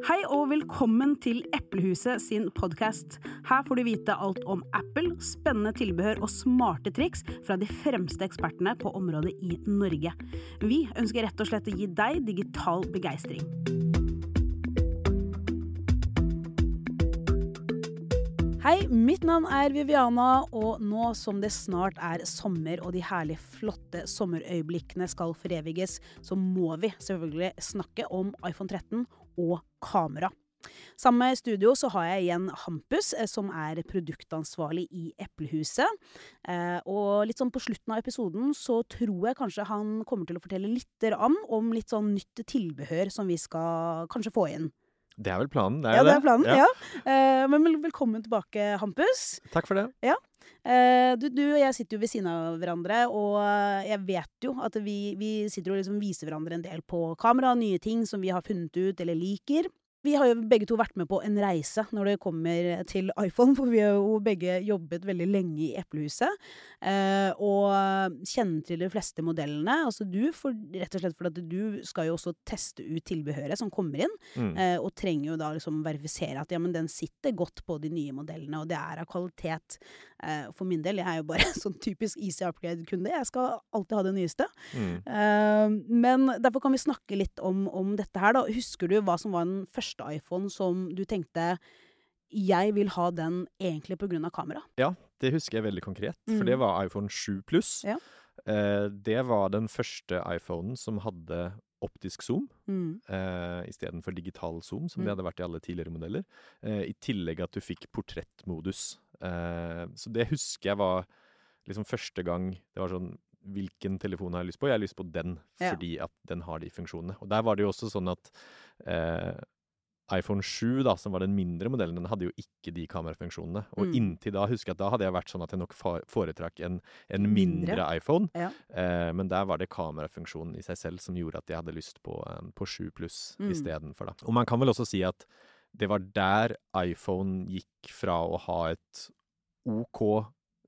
Hei og velkommen til Eplehuset sin podkast. Her får du vite alt om Apple, spennende tilbehør og smarte triks fra de fremste ekspertene på området i Norge. Vi ønsker rett og slett å gi deg digital begeistring. Hei, mitt navn er Viviana, og nå som det snart er sommer og de herlige, flotte sommerøyeblikkene skal foreviges, så må vi selvfølgelig snakke om iPhone 13 og kamera. Sammen med studio så har jeg igjen Hampus, eh, som er produktansvarlig i Eplehuset. Eh, og litt sånn på slutten av episoden så tror jeg kanskje han kommer til å fortelle litt om litt sånn nytt tilbehør som vi skal kanskje få inn. Det er vel planen? Det er ja, jo det er planen. Ja. ja. men velkommen tilbake, Hampus. Takk for det. Ja. Uh, du, du, og jeg sitter jo ved siden av hverandre, og jeg vet jo at vi, vi sitter og liksom viser hverandre en del på kamera, nye ting som vi har funnet ut eller liker. Vi har jo begge to vært med på en reise når det kommer til iPhone, for vi har jo begge jobbet veldig lenge i Eplehuset. Eh, og kjenner til de fleste modellene. Altså du, for, rett og slett fordi du skal jo også teste ut tilbehøret som kommer inn. Mm. Eh, og trenger jo da liksom verifisere at ja, men den sitter godt på de nye modellene, og det er av kvalitet. Eh, for min del, jeg er jo bare sånn typisk easy upgrade-kunde. Jeg skal alltid ha det nyeste. Mm. Eh, men derfor kan vi snakke litt om, om dette her, da. Husker du hva som var den første iPhone som du tenkte jeg vil ha den egentlig pga. kamera? Ja, det husker jeg veldig konkret. For det mm. var iPhone 7 pluss. Ja. Eh, det var den første iPhonen som hadde optisk zoom mm. eh, istedenfor digital zoom, som mm. det hadde vært i alle tidligere modeller. Eh, I tillegg at du fikk portrettmodus. Eh, så det husker jeg var liksom første gang det var sånn Hvilken telefon har jeg lyst på? Jeg har lyst på den, ja. fordi at den har de funksjonene. Og der var det jo også sånn at eh, iPhone 7, da, som var den mindre modellen, den hadde jo ikke de kamerafunksjonene. Og mm. inntil da husker jeg at da hadde jeg vært sånn at jeg nok foretrakk en, en mindre, mindre, iPhone. Ja. Eh, men der var det kamerafunksjonen i seg selv som gjorde at jeg hadde lyst på, um, på 7 pluss mm. istedenfor. Og man kan vel også si at det var der iPhone gikk fra å ha et OK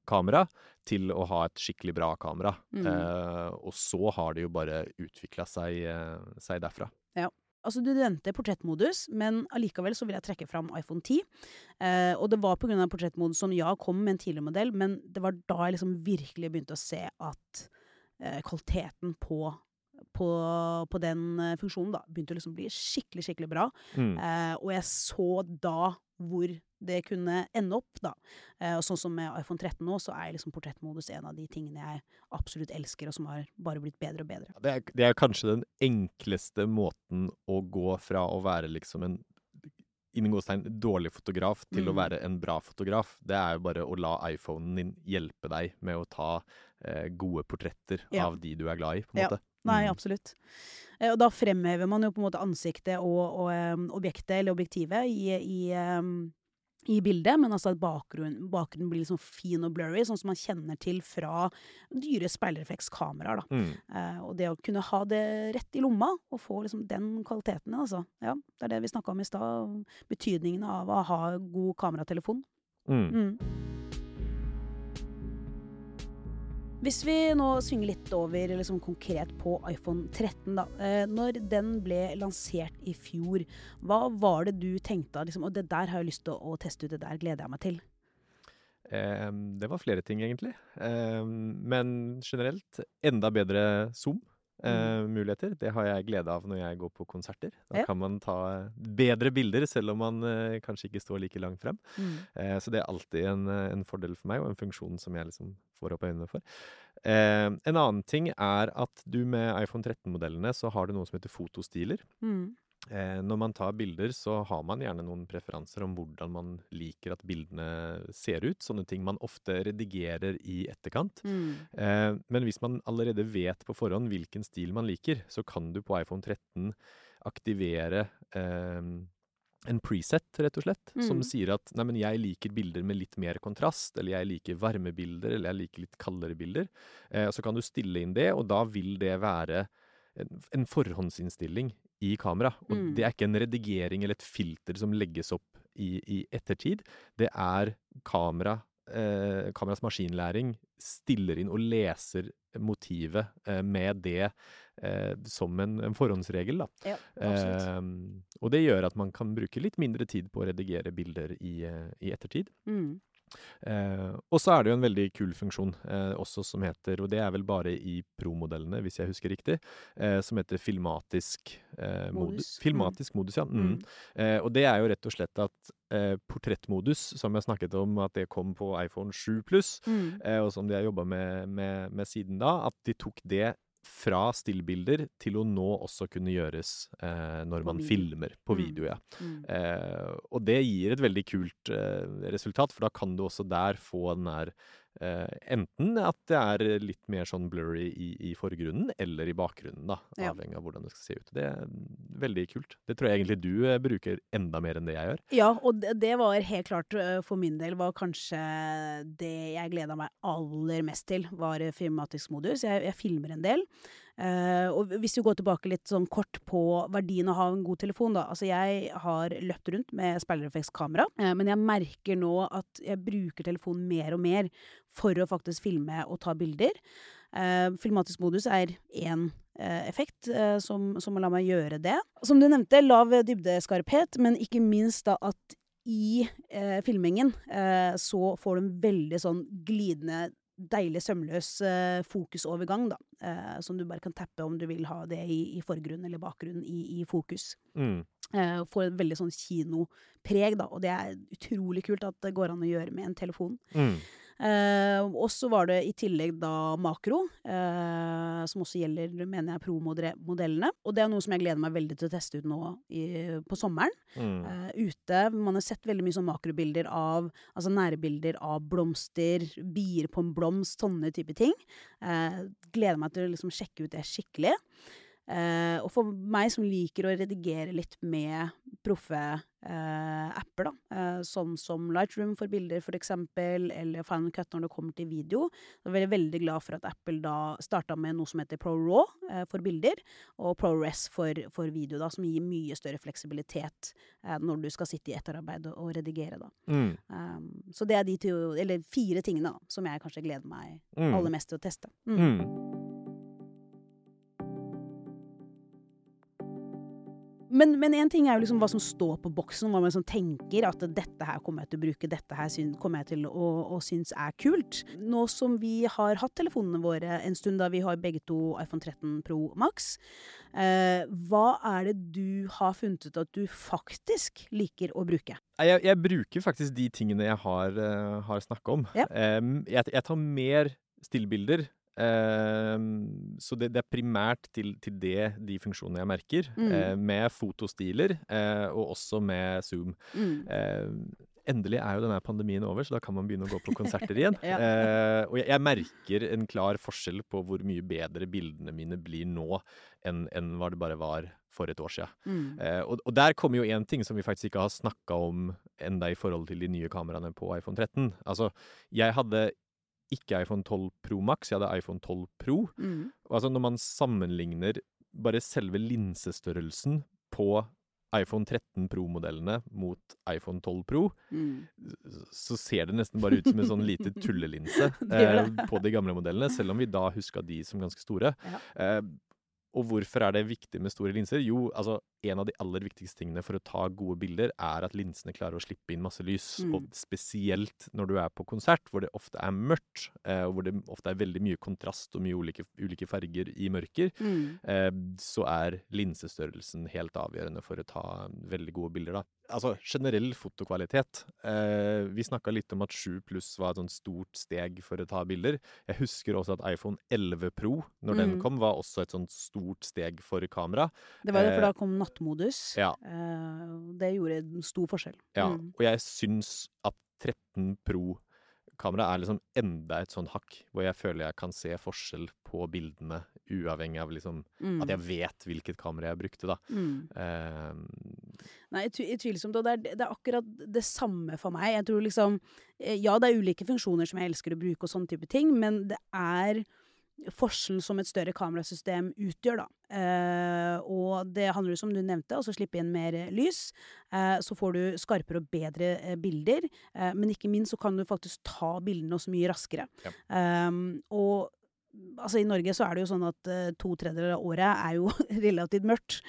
kamera til å ha et skikkelig bra kamera. Mm. Eh, og så har det jo bare utvikla seg, eh, seg derfra. Ja. Altså, du nevnte portrettmodus, men allikevel så vil jeg trekke fram iPhone 10. Eh, og det var pga. portrettmodus som ja, kom med en tidligere modell, men det var da jeg liksom virkelig begynte å se at eh, kvaliteten på, på, på den eh, funksjonen da begynte å liksom bli skikkelig, skikkelig bra. Mm. Eh, og jeg så da hvor det kunne ende opp, da. Eh, og sånn som med iPhone 13 nå, så er liksom portrettmodus en av de tingene jeg absolutt elsker, og som har bare blitt bedre og bedre. Det er, det er kanskje den enkleste måten å gå fra å være liksom en innen gåstegn dårlig fotograf til mm. å være en bra fotograf. Det er jo bare å la iPhonen din hjelpe deg med å ta eh, gode portretter ja. av de du er glad i, på en ja. måte. Nei, mm. absolutt. Eh, og da fremhever man jo på en måte ansiktet og, og um, objektet, eller objektivet, i, i um, i bildet, men altså at bakgrunnen, bakgrunnen blir liksom fin og blurry, sånn som man kjenner til fra dyre speilreflekskameraer. Mm. Eh, og det å kunne ha det rett i lomma, og få liksom den kvaliteten, altså. Ja, det er det vi snakka om i stad. Betydningen av å ha god kameratelefon. Mm. Mm. Hvis vi nå svinger litt over liksom konkret på iPhone 13, da. Eh, når den ble lansert i fjor, hva var det du tenkte liksom, Og det der har jeg lyst til å, teste ut, det der gleder jeg meg til. Um, det var flere ting, egentlig. Um, men generelt enda bedre Zoom. Uh, muligheter. Det har jeg glede av når jeg går på konserter. Da ja. kan man ta bedre bilder, selv om man uh, kanskje ikke står like langt frem. Mm. Uh, så det er alltid en, en, fordel for meg, og en funksjon som jeg liksom får opp øynene for. en annen ting er at du med iPhone 13-modellene så har du noe som heter fotostiler. Mm. Eh, når man tar bilder, så har man gjerne noen preferanser om hvordan man liker at bildene ser ut. Sånne ting man ofte redigerer i etterkant. Mm. Eh, men hvis man allerede vet på forhånd hvilken stil man liker, så kan du på iPhone 13 aktivere eh, en preset, rett og slett, mm. som sier at nei, men jeg liker bilder med litt mer kontrast, eller jeg liker varmebilder, eller jeg liker litt kaldere bilder. Eh, så kan du stille inn det, og da vil det være en, en forhåndsinnstilling i kamera. Og mm. det er ikke en redigering eller et filter som legges opp i, i ettertid. Det er kamera eh, kameras maskinlæring stiller inn og leser motivet eh, med det eh, som en, en, forhåndsregel. Da. Ja, eh, og det gjør at man kan bruke litt mindre tid på å redigere bilder i, eh, i ettertid. Mm. Eh, og så er det jo en veldig kul funksjon eh, også som heter, og det er vel bare i Pro-modellene, hvis jeg husker riktig, eh, som heter filmatisk eh, modus. Filmatisk mm. modus, ja. Mm. Mm. Eh, og det er jo rett og slett at eh, portrettmodus, som jeg snakket om at det kom på iPhone 7 pluss, mm. og som de har jobba med, med, med siden da, at de tok det fra stillbilder til å nå også kunne gjøres eh, når man filmer på mm. video. Ja. Mm. Eh, og det gir et veldig kult eh, resultat, for da kan du også der få den der enten at det er litt mer sånn blurry i, i forgrunnen, eller i bakgrunnen, da. Avhengig av hvordan det skal se ut. Det er veldig kult. Det tror jeg egentlig du uh, bruker enda mer enn det jeg gjør. Ja, og det, det var helt klart uh, for min del var kanskje det jeg gleda meg aller mest til, var filmatisk modus. Jeg, jeg filmer en del. Uh, og hvis du går tilbake litt sånn kort på verdien av å ha en god telefon, da. Altså jeg har løpt rundt med speilreflekskamera, uh, men jeg merker nå at jeg bruker telefonen mer og mer for å faktisk filme og ta bilder. Uh, filmatisk modus er én effekt som, som lar meg gjøre det. Som du nevnte, lav dybdeskarphet, men ikke minst da at i eh, filmingen eh, så får du en veldig sånn glidende deilig sømløs uh, fokusovergang, da. Uh, som du bare kan tappe om du vil ha det i, i forgrunn eller bakgrunn i, i fokus. Mm. Uh, får et veldig sånn kinopreg, da. Og det er utrolig kult at det går an å gjøre med en telefon. Mm. Eh, og så var det i tillegg da makro, eh, som også gjelder, mener jeg, pro-modellene. Og det er noe som jeg gleder meg veldig til å teste ut nå i, på sommeren. Mm. Eh, ute. Man har sett veldig mye sånn makrobilder av Altså nærbilder av blomster, bier på en blomst, sånne type ting. Eh, gleder meg til å liksom sjekke ut det skikkelig. Uh, og for meg som liker å redigere litt med proffe uh, apper, da, uh, sånn som Lightroom for bilder f.eks., eller Final Cut når det kommer til video, så er jeg veldig glad for at Apple da starta med noe som heter ProRaw for bilder, og ProRes for, for video, da, som gir mye større fleksibilitet når du skal sitte i etterarbeid og, og redigere. Da. Mm. Um, så det er de to, eller fire tingene da, som jeg kanskje gleder meg mm. aller mest til å teste. Mm. mm. Men en ting er jo liksom hva som står på boksen, hva man liksom tenker at dette her kommer jeg til å bruke, dette her kommer jeg til å, å synes er kult. Nå som vi har hatt telefonene våre en stund, da vi har begge to iPhone 13 Pro Max, eh, hva er det du har funnet ut at du faktisk liker å bruke? Jeg, jeg bruker faktisk de tingene jeg har, uh, har snakka om. Ja. Um, jeg, jeg tar mer stillbilder Uh, så det, det, er primært til, til, det, de funksjonene jeg merker. Mm. Uh, med fotostiler, uh, og også med Zoom. Mm. endelig er jo denne pandemien over, så da kan man begynne å gå på konserter igjen. ja. og jeg, jeg, merker en klar forskjell på hvor mye bedre bildene mine blir nå enn, enn hva det bare var for et år siden. Mm. Og, og, der kommer jo én ting som vi faktisk ikke har snakka om enda i forhold til de nye kameraene på iPhone 13. Altså, jeg hadde ikke iPhone 12 Pro Max, jeg hadde iPhone 12 Pro. Mm. Altså når man sammenligner bare selve linsestørrelsen på iPhone 13 Pro-modellene mot iPhone 12 Pro, mm. så ser det nesten bare ut som en sånn lite tullelinse eh, på de gamle modellene, selv om vi da huska de som ganske store. Ja. Eh, og hvorfor er det viktig med store linser? Jo, altså en av de aller viktigste tingene for å ta gode bilder, er at linsene klarer å slippe inn masse lys. Mm. Og spesielt når du er på konsert, hvor det ofte er mørkt, eh, og hvor det ofte er veldig mye kontrast og mye ulike, ulike farger i mørker, mm. eh, så er linsestørrelsen helt avgjørende for å ta veldig gode bilder. da. Altså generell fotokvalitet. Eh, vi snakka litt om at 7 pluss var et sånt stort steg for å ta bilder. Jeg husker også at iPhone 11 Pro, når mm. den kom, var også et sånt stort steg for kamera. Det var det, for da eh, kom nattmodus. Ja. Eh, det gjorde en stor forskjell. Ja, mm. og jeg syns at 13 Pro-kamera er liksom enda et sånn hakk, hvor jeg føler jeg kan se forskjell på bildene, uavhengig av liksom mm. at jeg vet hvilket kamera jeg brukte, da. Mm. Uh, Nei, utvilsomt. Og det er, det er, akkurat det samme for meg. Jeg tror liksom Ja, det er ulike funksjoner som jeg elsker å bruke, og sånne type ting, men det er forskjellen som et større kamerasystem utgjør, da. Eh, og det handler jo som du nevnte, altså slippe inn mer lys. Eh, så får du skarpere og bedre eh, bilder. Eh, men ikke minst så kan du faktisk ta bildene også mye raskere. Ja. Ehm, og altså i Norge så er det jo sånn at uh, to tredjedeler av året er jo relativt mørkt.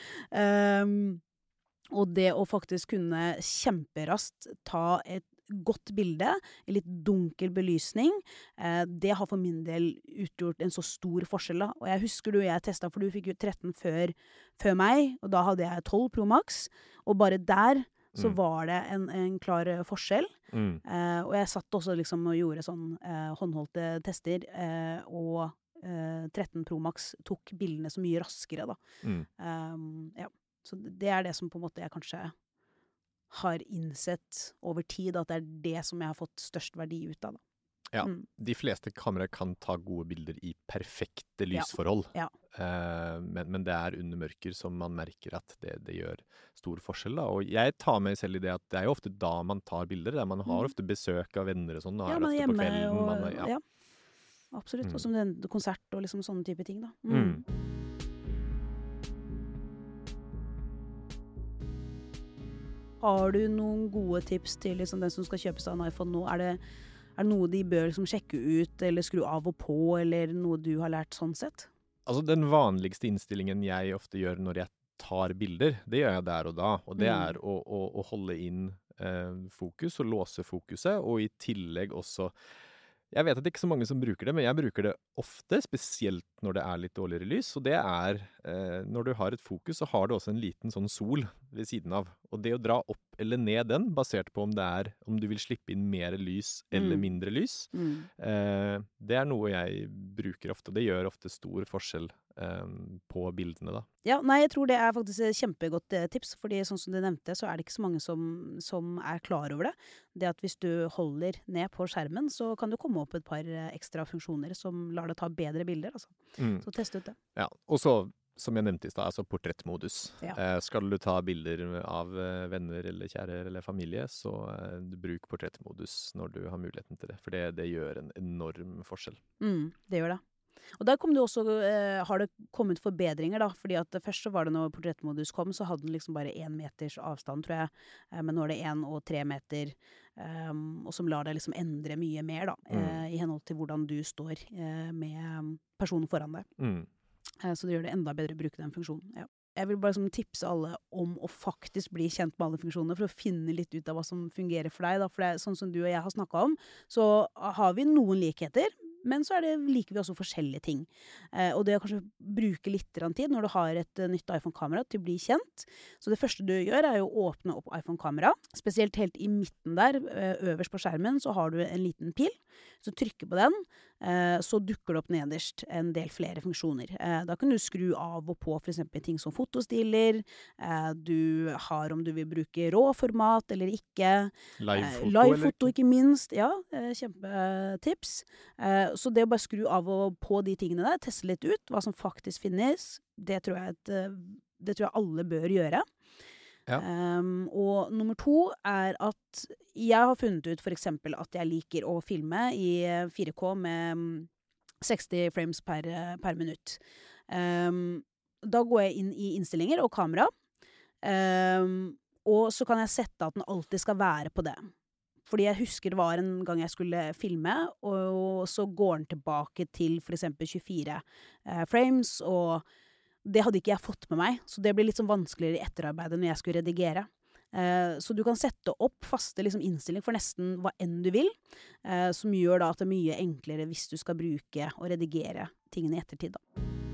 Og det å faktisk kunne kjemperaskt ta et godt bilde i litt dunkel belysning, eh, det har for min del utgjort en så stor forskjell. da. Og jeg husker du jeg testa, for du fikk jo 13 før, før meg, og da hadde jeg 12 Pro Max. Og bare der så Mm. var det en, en klar eh, forskjell. Mm. Eh, og jeg satt også liksom og gjorde sånn eh, håndholdte tester, eh, og eh, 13 Pro Max tok bildene så mye raskere, da. Mm. Um, ja. Så det er det som på en måte jeg kanskje har innsett over tid, at det er det som jeg har fått størst verdi ut av. Da. Ja. Mm. De fleste kameraer kan ta gode bilder i perfekte lysforhold. Ja. Eh, men, men det er under mørker som man merker at det, det gjør stor forskjell. Da. Og jeg tar meg selv i det at det er jo ofte da man tar bilder. Der man har Mm. ofte besøk av venner og sånn. Ja, man er hjemme kvelden. og man ja. ja. Absolutt. Mm. Og som den konsert og liksom sånne type ting, da. Mm. Har du noen gode tips til liksom den som skal kjøpe seg en iPhone nå? Er det, er det noe de bør liksom sjekke ut, eller skru av og på, eller noe du har lært sånn sett? Altså Den vanligste innstillingen jeg ofte gjør når jeg tar bilder, det gjør jeg der og da. Og det Mm. er å, å, å holde inn eh, fokus og låse fokuset, og i tillegg også Jeg vet at det ikke er så mange som bruker det, men jeg bruker det ofte, spesielt når det er litt dårligere lys. Og det er Når du har et fokus, så har du også en liten sånn sol ved siden av. Og det å dra opp eller ned den, basert på om det er om du vil slippe inn mer lys eller Mm. mindre lys, Mm. Eh, det er noe jeg bruker ofte, og det gjør ofte stor forskjell eh, på bildene, da. Ja, nei, jeg tror det er faktisk et kjempegodt eh, tips, fordi sånn som du nevnte, så er det ikke så mange som, som er klar over det. Det at hvis du holder ned på skjermen, så kan du komme opp et par eh, ekstra funksjoner som lar deg ta bedre bilder, altså. Mm. Så test ut det. Ja. Og så, som jeg nevnte i stad, altså portrettmodus. Ja. Eh, skal du ta bilder av eh, venner eller kjære eller familie, så eh, bruk portrettmodus når du har muligheten til det. For det, det gjør en enorm forskjell. Mm, det gjør det. Og der kom det også, eh, har det kommet forbedringer, da. fordi at først så var det når portrettmodus kom, så hadde den liksom bare én meters avstand, tror jeg. Eh, men nå er det én og tre meter, eh, og som lar deg liksom endre mye mer, da. Mm. I henhold til hvordan du står med personen foran deg. Mm. Eh, Så det gjør det enda bedre å bruke den funksjonen. Ja. Jeg vil bare sånn tipse alle om å faktisk bli kjent med alle funksjonene, for å finne litt ut av hva som fungerer for deg. Da. For det er sånn som du og jeg har snakka om, så har vi noen likheter. Men så det, liker vi også forskjellige ting. Eh, og det å kanskje bruke litt tid når du har et eh, nytt iPhone-kamera til å bli kjent. Så det første du gjør, er å åpne opp iPhone-kamera. Spesielt helt i midten der, eh, øverst på skjermen, så har du en liten pil. Så trykker på den, så dukker det opp nederst en del flere funksjoner. Eh, da kan du skru av og på f.eks. ting som fotostiller. Eh, du har om du vil bruke råformat eller ikke. Livefoto, Live Livefoto, ikke minst. Ja, eh, kjempetips. Eh, så det å bare skru av og på de tingene der, teste litt ut hva som faktisk finnes, det tror jeg, eh, det tror jeg alle bør gjøre. Ja. Um, og nummer to er at jeg har funnet ut f.eks. at jeg liker å filme i eh, 4K med mm, 60 frames per, eh, per minutt. Um, da går jeg inn i innstillinger og kamera. um, og så kan jeg sette at den alltid skal være på det. Fordi jeg husker det var en gang jeg skulle filme, og så går den tilbake til f.eks. 24 eh, frames, og det hadde ikke jeg fått med meg, så det blir litt sånn vanskeligere i etterarbeidet når jeg skulle redigere. Eh, så du kan sette opp faste liksom, innstillinger for nesten hva enn du vil, eh, som gjør da at det er mye enklere hvis du skal bruke og redigere tingene i ettertid. Da.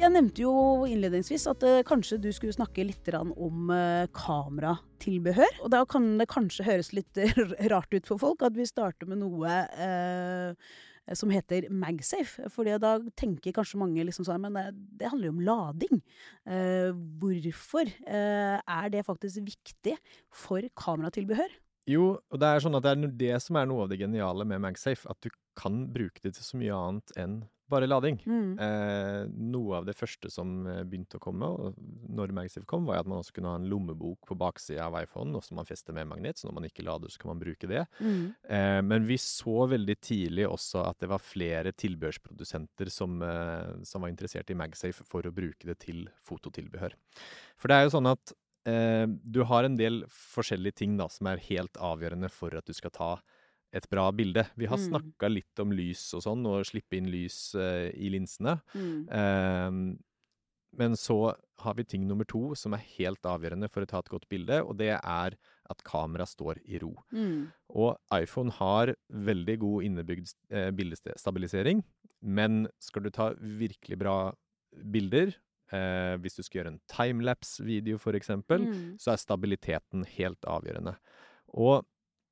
Jeg nevnte jo innledningsvis at eh, kanskje du skulle snakke litt om eh, kameratilbehør. Og da kan det kanskje høres litt eh, rart ut for folk at vi starter med noe eh, som heter MagSafe. For da tenker kanskje mange liksom sånn Men det, det handler jo om lading. Eh, hvorfor eh, er det faktisk viktig for kameratilbehør? Jo, og det er sånn at det er det som er noe av det geniale med MagSafe. At du kan bruke det til så mye annet enn bare lading. Mm. Eh, noe av det første som eh, begynte å komme, når MagSafe kom, var at man også kunne ha en lommebok på baksida av iPhone, og som man fester med magnet, så når man ikke lader, så kan man bruke det. Mm. Eh, men vi så veldig tidlig også at det var flere tilbehørsprodusenter som, eh, som var interessert i MagSafe for å bruke det til fototilbehør. For det er jo sånn at eh, du har en del forskjellige ting da, som er helt avgjørende for at du skal ta et bra bilde. Vi har Mm. snakka litt om lys og sånn, og slippe inn lys eh, i linsene. Mm. Ehm, men så har vi ting nummer to som er helt avgjørende for å ta et godt bilde, og det er at kameraet står i ro. Mm. Og iPhone har veldig god innebygd eh, bildestabilisering, men skal du ta virkelig bra bilder, eh, hvis du skal gjøre en timelapse-video eksempel, Mm. så er stabiliteten helt avgjørende. Og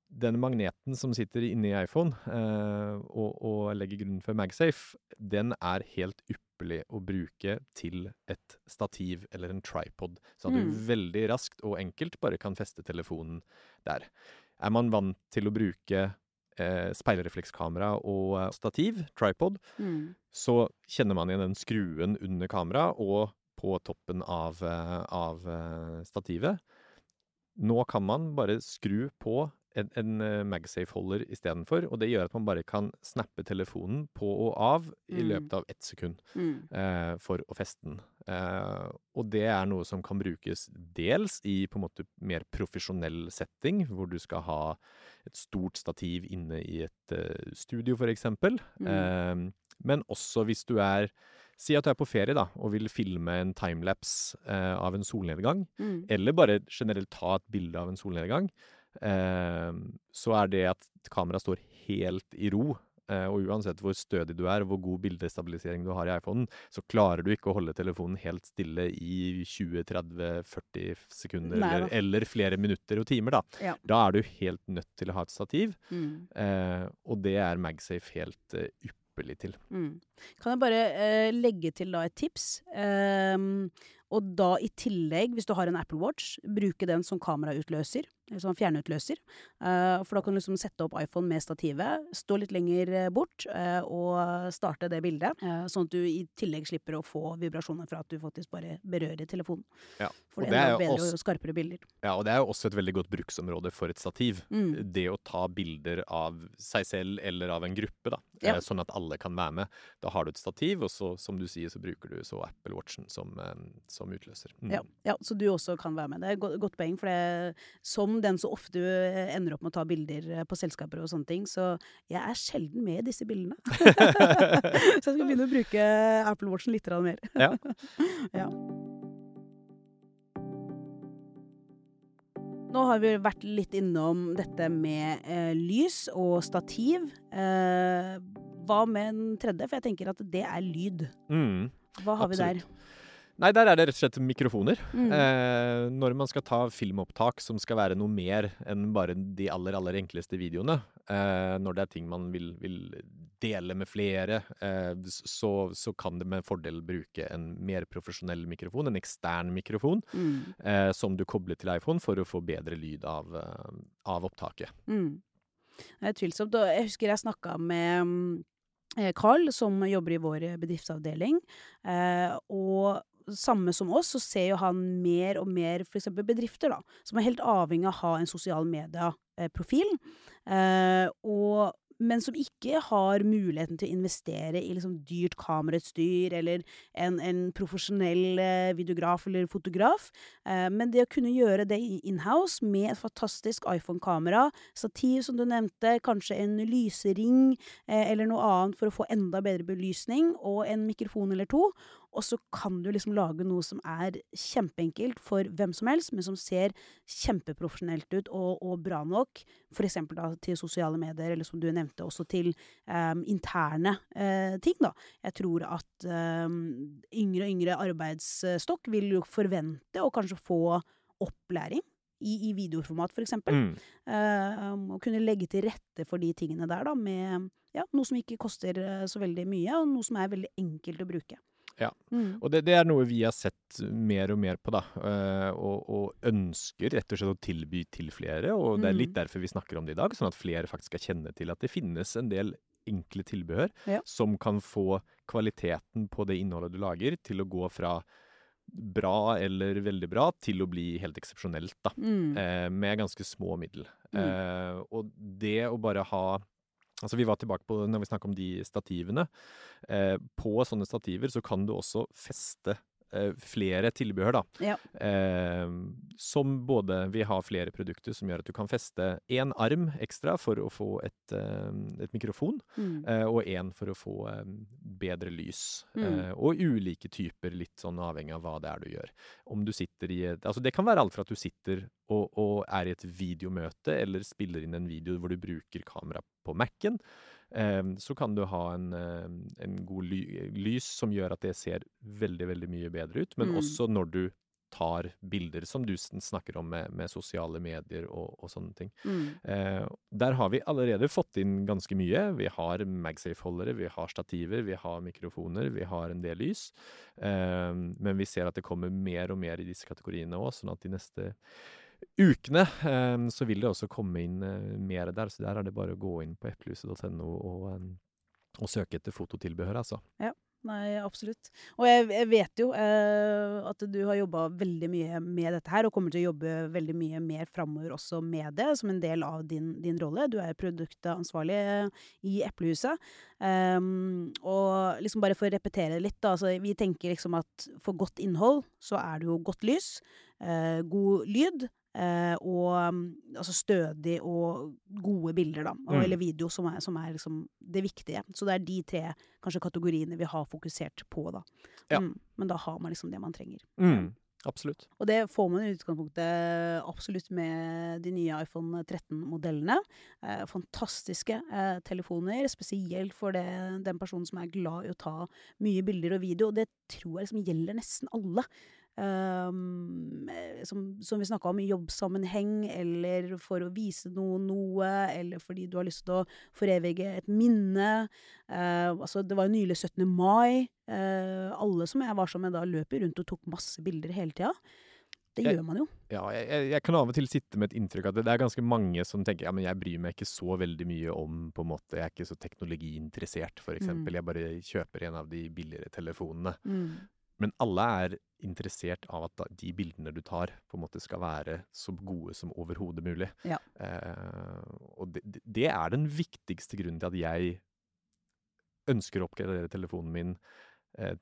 den magneten som sitter inni iPhone eh, og, og legger grunnen for MagSafe, den er helt ypperlig å bruke til et stativ eller en tripod, så at du Mm. veldig raskt og enkelt bare kan feste telefonen der. Er man vant til å bruke eh, speilreflekskamera og eh, stativ, tripod, Mm. så kjenner man igjen den skruen under kamera og på toppen av, eh, av eh, stativet. Nå kan man bare skru på en, en eh, MagSafe-holder istedenfor, og det gjør at man bare kan snappe telefonen på og av i Mm. løpet av ett sekund Mm. eh, for å feste den. Eh, og det er noe som kan brukes dels i på en måte mer profesjonell setting, hvor du skal ha et stort stativ inne i et eh, studio, for eksempel. Mm. Eh, men også hvis du er Si at du er på ferie da, og vil filme en timelapse eh, av en solnedgang, Mm. eller bare generelt ta et bilde av en solnedgang, så er det at kameraet står helt i ro. Eh, og uansett hvor stødig du er, og hvor god bildestabilisering du har i iPhonen, så klarer du ikke å holde telefonen helt stille i 20-30-40 sekunder, Nei eller, eller flere minutter og timer, da. Ja. Da er du helt nødt til å ha et stativ, Mm. eh, og det er MagSafe helt eh, ypperlig til. Mm. Kan jeg bare eh, legge til da et tips? Ehm, og da i tillegg, hvis du har en Apple Watch, bruke den som kamerautløser. Som fjernutløser. Eh, for da kan du liksom sette opp iPhone med stativet, stå litt lenger eh, bort eh, og starte det bildet. sånn at du i tillegg slipper å få vibrasjoner fra at du faktisk bare berører telefonen. Ja, For det det er jo bedre også- og skarpere bilder. Ja, og det er jo også et veldig godt bruksområde for et stativ. Mm. Det å ta bilder av seg selv eller av en gruppe, da. Ja. Sånn at alle kan være med. Da har du et stativ, og så, som du sier, så bruker du så Apple Watchen som, som utløser. Mm. Ja, ja, så du også kan være med. Det er et godt, godt poeng, for det, som den så ofte du ender opp med å ta bilder eh, på selskaper og sånne ting, så jeg er sjelden med i disse bildene. så jeg skal begynne å bruke Apple Watchen litt mer. Ja. ja. Nå har vi vært litt innom dette med eh, lys og stativ. Eh, hva med en tredje? For jeg tenker at det er lyd. Mm. Hva har vi der? Nei, der er det rett og slett mikrofoner. Mm. Eh, når man skal ta filmopptak som skal være noe mer enn bare de aller, aller enkleste videoene, eh, når det er ting man vil, vil dele med flere, eh, så, så kan det med fordel bruke en mer profesjonell mikrofon, en ekstern mikrofon, Mm. eh, som du kobler til iPhone for å få bedre lyd av, eh, av opptaket. Mm. Det er tvilsomt. Og jeg husker jeg snakka med mm, eh, Carl, som jobber i vår bedriftsavdeling. Eh, og samme som oss, så ser jo han mer og mer f.eks. bedrifter, da, som er helt avhengig av å ha en sosial media-profil. Eh, og men som ikke har muligheten til å investere i liksom dyrt kamerautstyr eller en, en profesjonell eh, videograf eller fotograf. Eh, men det å kunne gjøre det inhouse med et fantastisk iPhone-kamera, stativ som du nevnte, kanskje en lysering eh, eller noe annet for å få enda bedre belysning, og en mikrofon eller to. Og så kan du liksom lage noe som er kjempeenkelt for hvem som helst, men som ser kjempeprofesjonelt ut og, og bra nok. For eksempel da til sosiale medier, eller som du nevnte, også til um, interne uh, ting, da. Jeg tror at um, yngre og yngre arbeidsstokk vil jo forvente å kanskje få opplæring. I, i videoformat, for eksempel. Mm. Um, å kunne legge til rette for de tingene der, da, med ja, noe som ikke koster eh, så veldig mye, og noe som er veldig enkelt å bruke. Ja. Mm. Og det, det er noe vi har sett mer og mer på, da. Uh, og, og ønsker rett og slett å tilby til flere. Og det er litt Mm. derfor vi snakker om det i dag, sånn at flere faktisk skal kjenne til at det finnes en del enkle tilbehør Ja. som kan få kvaliteten på det innholdet du lager, til å gå fra bra eller veldig bra til å bli helt eksepsjonelt, da. Mm. Eh, med ganske små middel. Mm. Eh, og det å bare ha Altså Vi var tilbake på når vi snakket om de stativene. Eh, på sånne stativer så kan du også feste eh, flere tilbehør, da. Ja. Eh, som både Vi har flere produkter som gjør at du kan feste én arm ekstra for å få et, eh, et mikrofon, Mm. eh, og én for å få bedre lys. Mm. Eh, og ulike typer, litt sånn avhengig av hva det er du gjør. Om du sitter i et Altså det kan være alt fra at du sitter og, og er i et videomøte, eller spiller inn en video hvor du bruker kamera på Mac-en. Eh, så kan du ha en, eh, en god ly lys som gjør at det ser veldig, veldig mye bedre ut. Men Mm. også når du tar bilder, som du snakker om med, med sosiale medier og, og sånne ting. Mm. Eh, der har vi allerede fått inn ganske mye. Vi har MagSafe-holdere, vi har stativer, vi har mikrofoner, vi har en del lys. Eh, men vi ser at det kommer mer og mer i disse kategoriene òg, sånn at de neste ukene eh, så vil det også komme inn eh, mer der. Så der er det bare å gå inn på eplehuset.no og, eh, og søke etter fototilbehør, altså. Ja. Nei, absolutt. Og jeg, jeg vet jo eh, at du har jobba veldig mye med dette her, og kommer til å jobbe veldig mye mer framover også med det, som en del av din, din rolle. Du er produktansvarlig i Eplehuset. Um, og liksom bare for å repetere det litt, da. Altså, vi tenker liksom at for godt innhold så er det jo godt lys, eh, god lyd. Eh, og um, altså stødig og gode bilder, da. Mm. Eller video, som er, som er liksom det viktige. Så det er de tre kanskje kategoriene vi har fokusert på, da. Ja. Mm, men da har man liksom det man trenger. Mm, absolutt. Og det får man i utgangspunktet absolutt med de nye iPhone 13-modellene. Eh, fantastiske eh, telefoner, spesielt for det, den personen som er glad i å ta mye bilder og video. Og det tror jeg liksom gjelder nesten alle. Um, som, som vi snakka om i jobbsammenheng, eller for å vise noen noe, eller fordi du har lyst til å forevige et minne. Uh, altså, det var jo nylig 17. mai. Uh, alle som jeg var sammen med da, løper rundt og tok masse bilder hele tida. Det Jeg- gjør man jo. Ja, jeg, jeg, kan av og til sitte med et inntrykk av at det, det er ganske mange som tenker ja, men jeg bryr meg ikke så veldig mye om på en måte, Jeg er ikke så teknologiinteressert, eksempel. Mm. Jeg bare kjøper en av de billigere telefonene. Mm. Men alle er interessert av at de bildene du tar, på en måte skal være så gode som overhodet mulig. Ja. Eh, og det, det- er den viktigste grunnen til at jeg ønsker å oppgradere telefonen min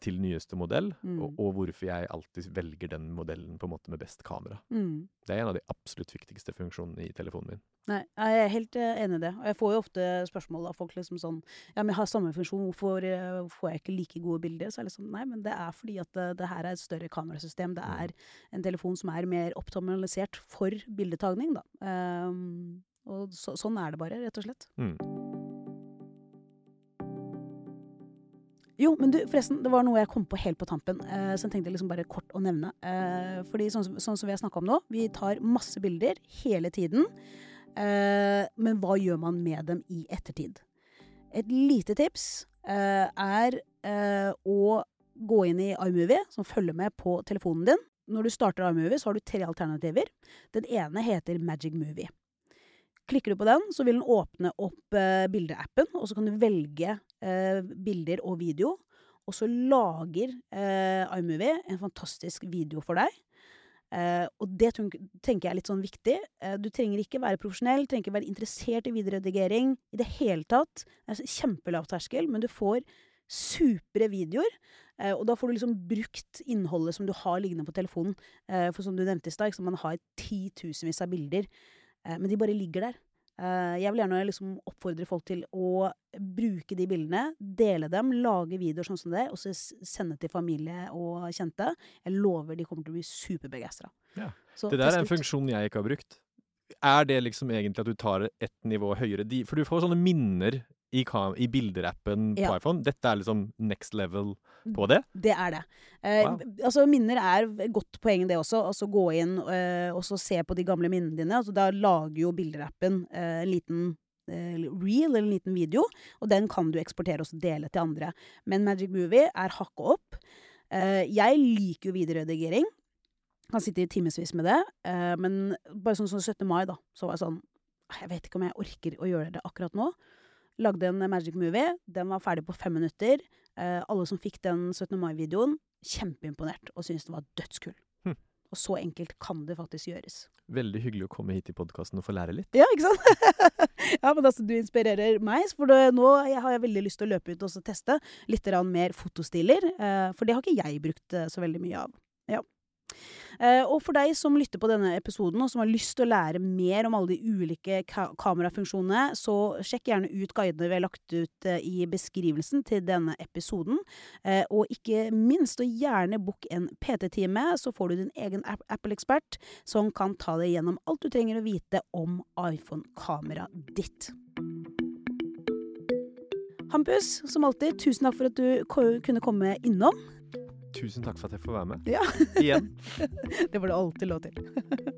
til nyeste modell, Mm. og, og hvorfor jeg alltid velger den modellen på en måte med best kamera. Mm. Det er en av de absolutt viktigste funksjonene i telefonen min. Nei, jeg er helt eh, enig i det. Og jeg får jo ofte spørsmål av folk liksom sånn Ja, men jeg har samme funksjon, hvorfor eh, får jeg ikke like gode bilder? Så det sånn Nei, men det er fordi at det, det her er et større kamerasystem. Det Mm. er en telefon som er mer optimalisert for bildetagning, da. Um, og så, sånn er det bare, rett og slett. Mm. Jo, men du, forresten, det var noe jeg kom på helt på tampen, eh, så jeg tenkte liksom bare kort å nevne. Eh, fordi sånn, sånn som vi har snakka om nå, vi tar masse bilder hele tiden. Eh, men hva gjør man med dem i ettertid? Et lite tips eh, er eh, å gå inn i iMovie, som følger med på telefonen din. Når du starter iMovie, så har du tre alternativer. Den ene heter Magic Movie. Klikker du på den, så vil den åpne opp eh, bildeappen, og så kan du velge eh, bilder og video. Og så lager eh, iMovie en fantastisk video for deg. Eh, og det tenker jeg er litt sånn viktig. Eh, du trenger ikke være profesjonell, trenger ikke være interessert i videoredigering i det hele tatt. Det er kjempelav terskel, men du får supre videoer. Eh, og da får du liksom brukt innholdet som du har liggende på telefonen. Eh, for som du nevnte i stad, man har titusenvis av bilder, eh, men de bare ligger der. Eh, jeg vil gjerne liksom oppfordre folk til å bruke de bildene, dele dem, lage videoer sånn som det, og så sende til familie og kjente. Jeg lover de kommer til å bli superbegeistra. Ja. Det der er en funksjon jeg ikke har brukt. Er det liksom egentlig at du tar ett nivå høyere? De, for du får sånne minner i, i bilderappen på Ja. iPhone. Dette er liksom next level på det. Det er det. Eh, Wow. altså Minner er et godt poeng, det også. Altså Gå inn eh, og så se på de gamle minnene dine. Altså, da lager jo bilderappen eh, en liten eh, reel, eller en liten video, og den kan du eksportere og dele til andre. Men Magic Movie er hakket opp. Eh, jeg liker jo videoredigering. Kan sitte i timevis med det. Eh, men bare sånn som 17. mai, da, så var jeg sånn Jeg vet ikke om jeg orker å gjøre det akkurat nå. Lagde en Magic Movie. Den var ferdig på fem minutter. Eh, alle som fikk den 17. mai-videoen, kjempeimponert og syntes den var dødskul. Hm. Og så enkelt kan det faktisk gjøres. Veldig hyggelig å komme hit i podkasten og få lære litt. Ja, ikke sant? ja, men altså, du inspirerer meg, for det, nå har jeg veldig lyst til å løpe ut og teste litt mer fotostiler. Eh, for det har ikke jeg brukt eh, så veldig mye av. Eh, og for deg som lytter på denne episoden, og som har lyst til å lære mer om alle de ulike ka kamerafunksjonene, så sjekk gjerne ut guidene vi har lagt ut eh, i beskrivelsen til denne episoden. Eh, og ikke minst, og gjerne book en PT-time, så får du din egen Apple-ekspert som kan ta deg gjennom alt du trenger å vite om iPhone-kameraet ditt. Hampus, som alltid, tusen takk for at du kunne komme innom. Tusen takk for at jeg får være med. Ja. Igjen. det var det alltid lov til.